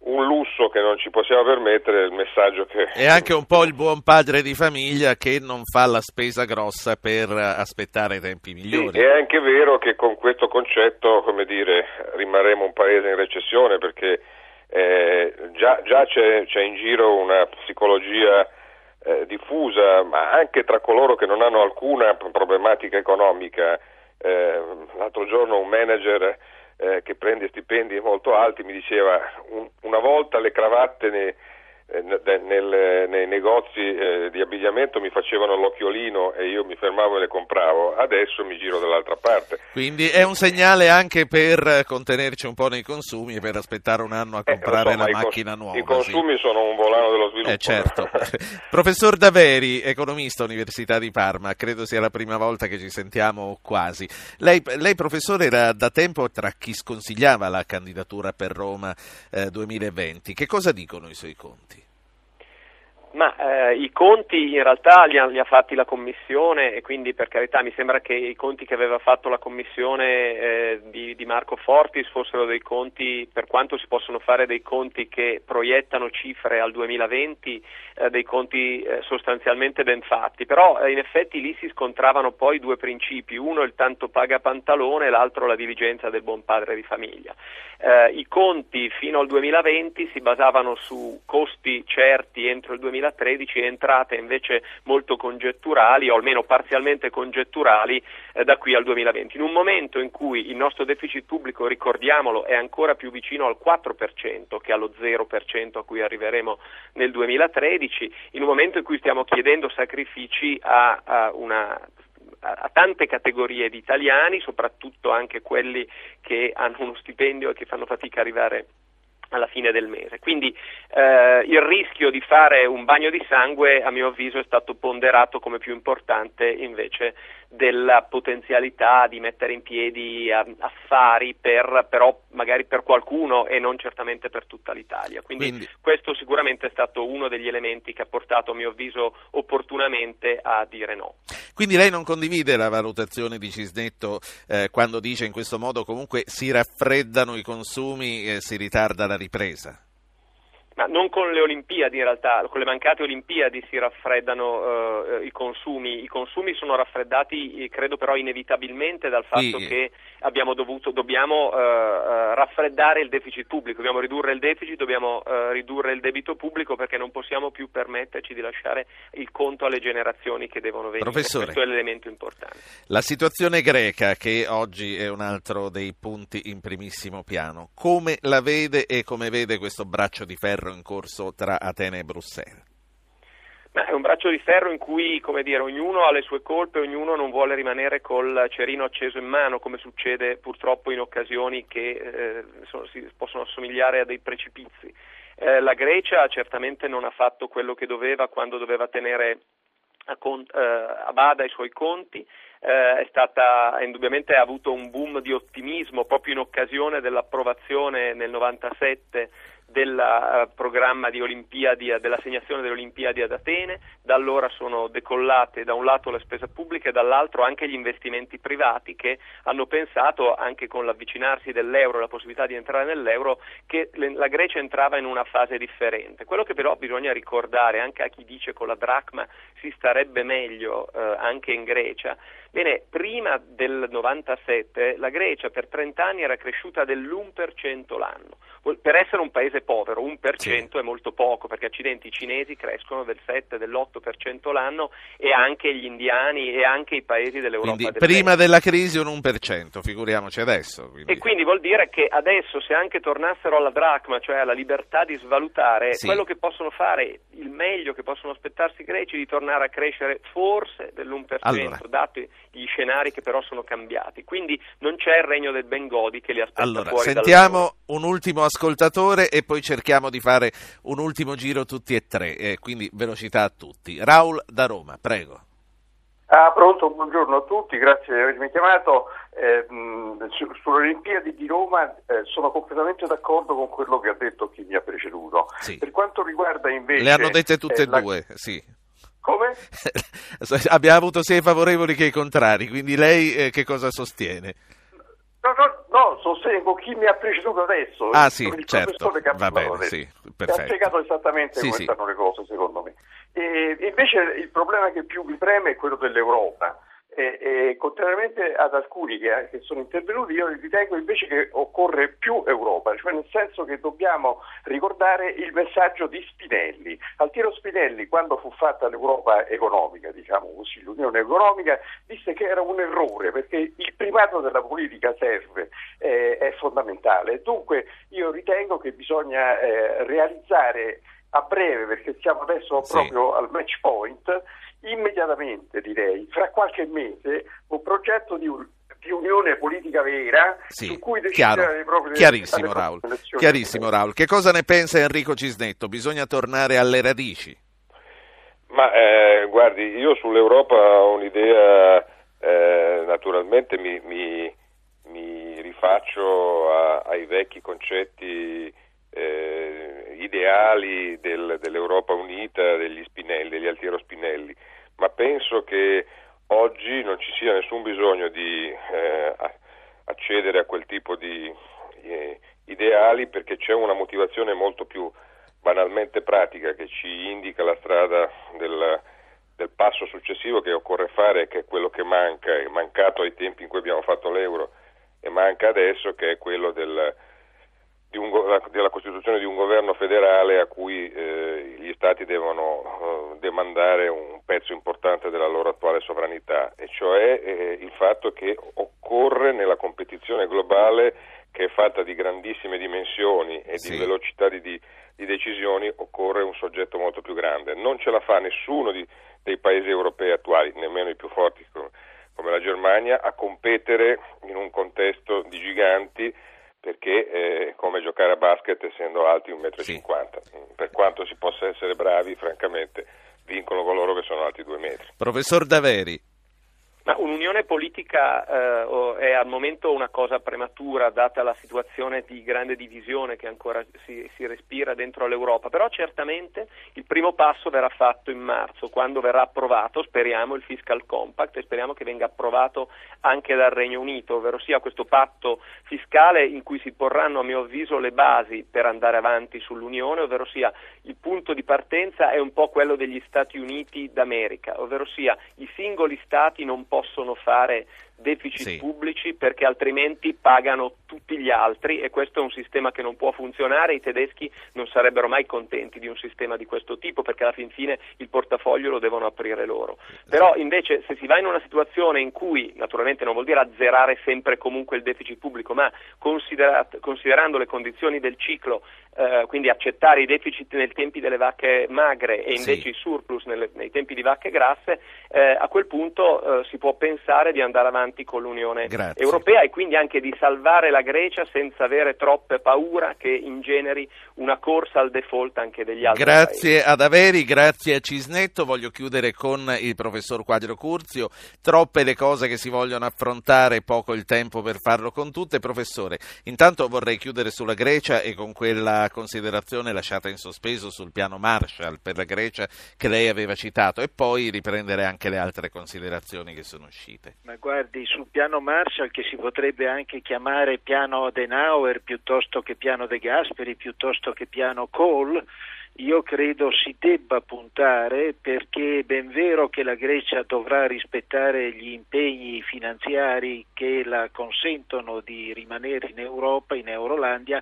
K: un lusso che non ci possiamo permettere, il messaggio che...
A: È anche un po' il buon padre di famiglia che non fa la spesa grossa per aspettare tempi migliori.
K: Sì, è anche vero che con questo concetto, come dire, rimarremo un paese in recessione perché eh, già, già c'è, c'è, in giro una psicologia eh, diffusa, ma anche tra coloro che non hanno alcuna problematica economica. Eh, l'altro giorno un manager eh, che prende stipendi molto alti mi diceva un, una volta le cravatte ne, nel, nei negozi eh, di abbigliamento mi facevano l'occhiolino e io mi fermavo e le compravo, adesso mi giro dall'altra parte.
A: Quindi è un segnale anche per contenerci un po' nei consumi e per aspettare un anno a eh, comprare so, la macchina
K: cons-
A: nuova.
K: I consumi sì. sono un volano dello sviluppo.
A: Eh, certo. (laughs) Professor Daveri, economista Università di Parma, credo sia la prima volta che ci sentiamo quasi. Lei, lei professore, era da tempo tra chi sconsigliava la candidatura per Roma eh, 2020. Che cosa dicono i suoi conti?
M: Ma eh, i conti in realtà li ha, li ha, fatti la Commissione e quindi per carità mi sembra che i conti che aveva fatto la Commissione eh, di, di, Marco Fortis fossero dei conti, per quanto si possono fare dei conti che proiettano cifre al 2020, eh, dei conti eh, sostanzialmente ben fatti, però eh, in effetti lì si scontravano poi due principi, uno il tanto paga pantalone e l'altro la diligenza del buon padre di famiglia. Eh, I conti fino al 2020 si basavano su costi certi entro il 2020 2013 entrate invece molto congetturali o almeno parzialmente congetturali eh, da qui al 2020. In un momento in cui il nostro deficit pubblico, ricordiamolo, è ancora più vicino al 4% che allo 0% a cui arriveremo nel 2013, in un momento in cui stiamo chiedendo sacrifici a, a una a tante categorie di italiani, soprattutto anche quelli che hanno uno stipendio e che fanno fatica a arrivare alla fine del mese. Quindi eh, il rischio di fare un bagno di sangue, a mio avviso, è stato ponderato come più importante invece della potenzialità di mettere in piedi affari per, però magari per qualcuno e non certamente per tutta l'Italia. Quindi, Quindi, questo sicuramente è stato uno degli elementi che ha portato a mio avviso opportunamente a dire no.
A: Quindi lei non condivide la valutazione di Cisnetto eh, quando dice in questo modo comunque si raffreddano i consumi e si ritarda la ripresa?
M: Ma non con le Olimpiadi in realtà, con le mancate Olimpiadi si raffreddano uh, i consumi, i consumi sono raffreddati credo però inevitabilmente dal fatto sì. che dovuto, dobbiamo uh, uh, raffreddare il deficit pubblico, dobbiamo ridurre il deficit, dobbiamo ridurre il debito pubblico perché non possiamo più permetterci di lasciare il conto alle generazioni che devono venire,
A: Professore,
M: questo è l'elemento importante.
A: La situazione greca che oggi è un altro dei punti in primissimo piano, come la vede e come vede questo braccio di ferro in corso tra Atene e Bruxelles?
M: Ma è un braccio di ferro in cui, come dire, ognuno ha le sue colpe, ognuno non vuole rimanere col cerino acceso in mano, come succede purtroppo in occasioni che eh, sono, si possono assomigliare a dei precipizi. Eh, la Grecia certamente non ha fatto quello che doveva quando doveva tenere a, cont- eh, a bada i suoi conti, eh, è stata indubbiamente ha avuto un boom di ottimismo proprio in occasione dell'approvazione nel 97 del uh, programma di Olimpiadi, dell'assegnazione delle Olimpiadi ad Atene, da allora sono decollate da un lato la spesa pubblica e dall'altro anche gli investimenti privati che hanno pensato, anche con l'avvicinarsi dell'euro e la possibilità di entrare nell'euro, che le, la Grecia entrava in una fase differente. Quello che però bisogna ricordare anche a chi dice con la dracma si starebbe meglio eh, anche in Grecia, Bene, prima del 97 la Grecia per 30 anni era cresciuta dell'1% l'anno. Per essere un paese povero, 1% sì. è molto poco, perché accidenti i cinesi crescono del 7, dell'8% l'anno e anche gli indiani e anche i paesi dell'Europa
A: quindi,
M: del
A: prima della crisi un 1%, figuriamoci adesso.
M: Quindi. E quindi vuol dire che adesso se anche tornassero alla dracma, cioè alla libertà di svalutare, sì. quello che possono fare, il meglio che possono aspettarsi i greci è di tornare a crescere forse dell'1%, allora. dati gli scenari che però sono cambiati. Quindi non c'è il regno del Bengodi che li aspetta
A: allora,
M: fuori
A: sentiamo un ultimo ascoltatore e poi cerchiamo di fare un ultimo giro tutti e tre, eh, quindi velocità a tutti. Raul da Roma, prego.
N: Ah, pronto, buongiorno a tutti, grazie di avermi chiamato. Eh, su, sulle Olimpiadi di Roma eh, sono completamente d'accordo con quello che ha detto chi mi ha preceduto.
A: Sì.
N: Per quanto riguarda invece...
A: Le hanno dette tutte e
N: eh,
A: due, sì.
N: Come? (laughs)
A: Abbiamo avuto sia i favorevoli che i contrari, quindi lei eh, che cosa sostiene?
N: No, no, no sostengo chi mi ha preceduto adesso.
A: Ah sì,
N: il
A: certo, va bene, sì,
N: Ha
A: perfetto.
N: spiegato esattamente
A: Sì,
N: come
A: sì.
N: stanno le cose, secondo me. E invece il problema che più mi preme è quello dell'Europa. E, e contrariamente ad alcuni che, che sono intervenuti, io ritengo invece che occorre più Europa, cioè nel senso che dobbiamo ricordare il messaggio di Spinelli. Altiero Spinelli, quando fu fatta l'Europa economica, diciamo così, l'Unione economica, disse che era un errore perché il primato della politica serve, eh, è fondamentale. Dunque io ritengo che bisogna eh, realizzare a breve, perché siamo adesso
A: Sì.
N: proprio al match point, immediatamente direi, fra qualche mese, un progetto di, un- di unione politica vera
A: Sì,
N: su cui decidere
A: chiaro,
N: proprio
A: chiarissimo Raul, chiarissimo Raul. Che cosa ne pensa Enrico Cisnetto? Bisogna tornare alle radici?
K: Ma eh, guardi, io sull'Europa ho un'idea, eh, naturalmente mi, mi- mi rifaccio a- ai vecchi concetti eh, ideali del- dell'Europa unita, degli Spinelli, degli Altiero Spinelli, ma penso che oggi non ci sia nessun bisogno di eh, accedere a quel tipo di eh, ideali perché c'è una motivazione molto più banalmente pratica che ci indica la strada del, del passo successivo che occorre fare, che è quello che manca, è mancato ai tempi in cui abbiamo fatto l'euro e manca adesso, che è quello del, un della costituzione di un governo federale a cui eh, gli stati devono eh, demandare un pezzo importante della loro attuale sovranità, e cioè eh, il fatto che occorre nella competizione globale che è fatta di grandissime dimensioni e
A: Sì.
K: di velocità di, di- di decisioni, occorre un soggetto molto più grande. Non ce la fa nessuno di- dei paesi europei attuali, nemmeno i più forti come, come la Germania, a competere in un contesto di giganti perché è come giocare a basket essendo alti 1,50 m. Per quanto si possa essere bravi, francamente, vincono coloro che sono alti 2 metri.
A: Professor Daveri,
M: Ma un'unione politica eh, è al momento una cosa prematura, data la situazione di grande divisione che ancora si, si respira dentro l'Europa, però certamente il primo passo verrà fatto in marzo, quando verrà approvato, speriamo, il Fiscal Compact e speriamo che venga approvato anche dal Regno Unito, ovvero sia questo patto fiscale in cui si porranno a mio avviso le basi per andare avanti sull'Unione, ovvero sia il punto di partenza è un po' quello degli Stati Uniti d'America, ovvero sia i singoli Stati non possono fare deficit
A: Sì.
M: pubblici perché altrimenti pagano tutti gli altri e questo è un sistema che non può funzionare, i tedeschi non sarebbero mai contenti di un sistema di questo tipo perché alla fin fine il portafoglio lo devono aprire loro. Però invece se si va in una situazione in cui naturalmente non vuol dire azzerare sempre e comunque il deficit pubblico, ma considerando le condizioni del ciclo, eh, quindi accettare i deficit nei tempi delle vacche magre e invece
A: Sì.
M: i surplus nelle- nei tempi di vacche grasse, eh, a quel punto eh, si può pensare di andare avanti con l'Unione
A: Grazie.
M: Europea e quindi anche di salvare la Grecia senza avere troppe paura che ingeneri una corsa al default anche degli altri paesi.
A: grazie ad Averi, grazie a Cisnetto. Voglio chiudere con il professor Quadro Curzio. Troppe le cose che si vogliono affrontare, poco il tempo per farlo con tutte. Professore, intanto vorrei chiudere sulla Grecia e con quella considerazione lasciata in sospeso sul piano Marshall per la Grecia che lei aveva citato e poi riprendere anche le altre considerazioni che sono uscite.
D: Ma guardi, sul piano Marshall, che si potrebbe anche chiamare piano Adenauer piuttosto che piano De Gasperi, piuttosto che piano Kohl, io credo si debba puntare perché è ben vero che la Grecia dovrà rispettare gli impegni finanziari che la consentono di rimanere in Europa, in Eurolandia,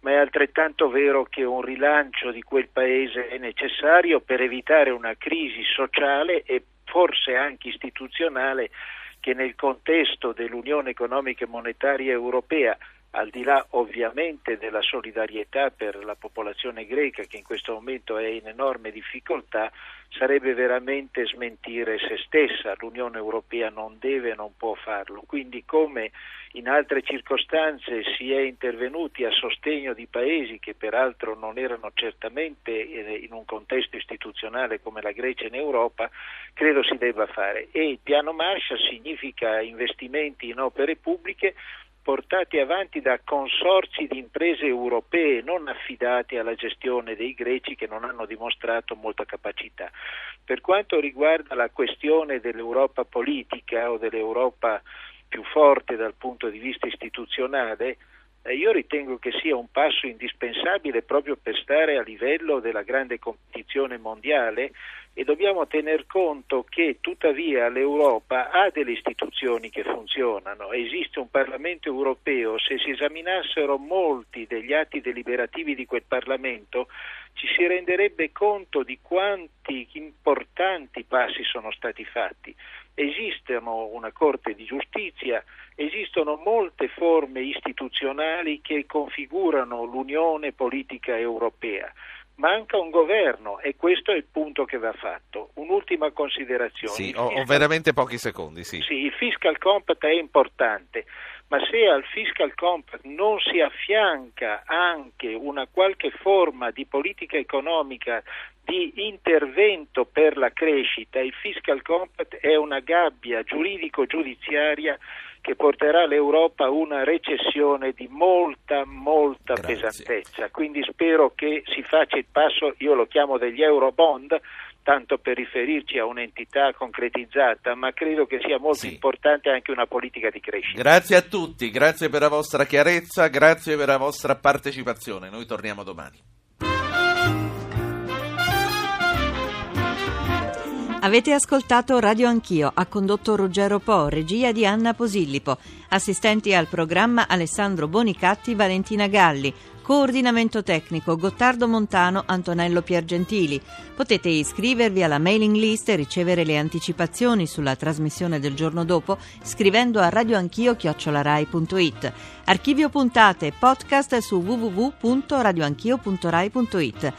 D: ma è altrettanto vero che un rilancio di quel paese è necessario per evitare una crisi sociale e forse anche istituzionale che nel contesto dell'Unione economica e monetaria europea, al di là ovviamente della solidarietà per la popolazione greca che in questo momento è in enorme difficoltà, sarebbe veramente smentire se stessa. L'Unione europea non deve e non può farlo. Quindi come in altre circostanze si è intervenuti a sostegno di paesi che peraltro non erano certamente eh, in un contesto istituzionale come la Grecia in Europa, credo si debba fare. E il piano Marshall significa investimenti in opere pubbliche portati avanti da consorzi di imprese europee non affidati alla gestione dei greci che non hanno dimostrato molta capacità. Per quanto riguarda la questione dell'Europa politica o dell'Europa più forte dal punto di vista istituzionale, eh, io ritengo che sia un passo indispensabile proprio per stare a livello della grande competizione mondiale e dobbiamo tener conto che tuttavia l'Europa ha delle istituzioni che funzionano, esiste un Parlamento europeo, se si esaminassero molti degli atti deliberativi di quel Parlamento ci si renderebbe conto di quanti importanti passi sono stati fatti. Esistono una Corte di giustizia, esistono molte forme istituzionali che configurano l'unione politica europea. Manca un governo e questo è il punto che va fatto. Un'ultima considerazione.
A: Sì, ho, ho veramente pochi secondi. Sì.
D: sì, il fiscal compact è importante, ma se al fiscal compact non si affianca anche una qualche forma di politica economica di intervento per la crescita, il fiscal compact è una gabbia giuridico-giudiziaria che porterà l'Europa a una recessione di molta, molta Grazie. pesantezza. Quindi spero che si faccia il passo, io lo chiamo degli Eurobond, tanto per riferirci a un'entità concretizzata, ma credo che sia molto sì. importante anche una politica di crescita.
A: Grazie a tutti, grazie per la vostra chiarezza, grazie per la vostra partecipazione. Noi torniamo domani.
O: Avete ascoltato Radio Anch'io, ha condotto Ruggero Po, regia di Anna Posillipo, assistenti al programma Alessandro Bonicatti, Valentina Galli, coordinamento tecnico Gottardo Montano, Antonello Piergentili. Potete iscrivervi alla mailing list e ricevere le anticipazioni sulla trasmissione del giorno dopo scrivendo a radioanchio.it. Archivio puntate e podcast su www.radioanchio.rai.it.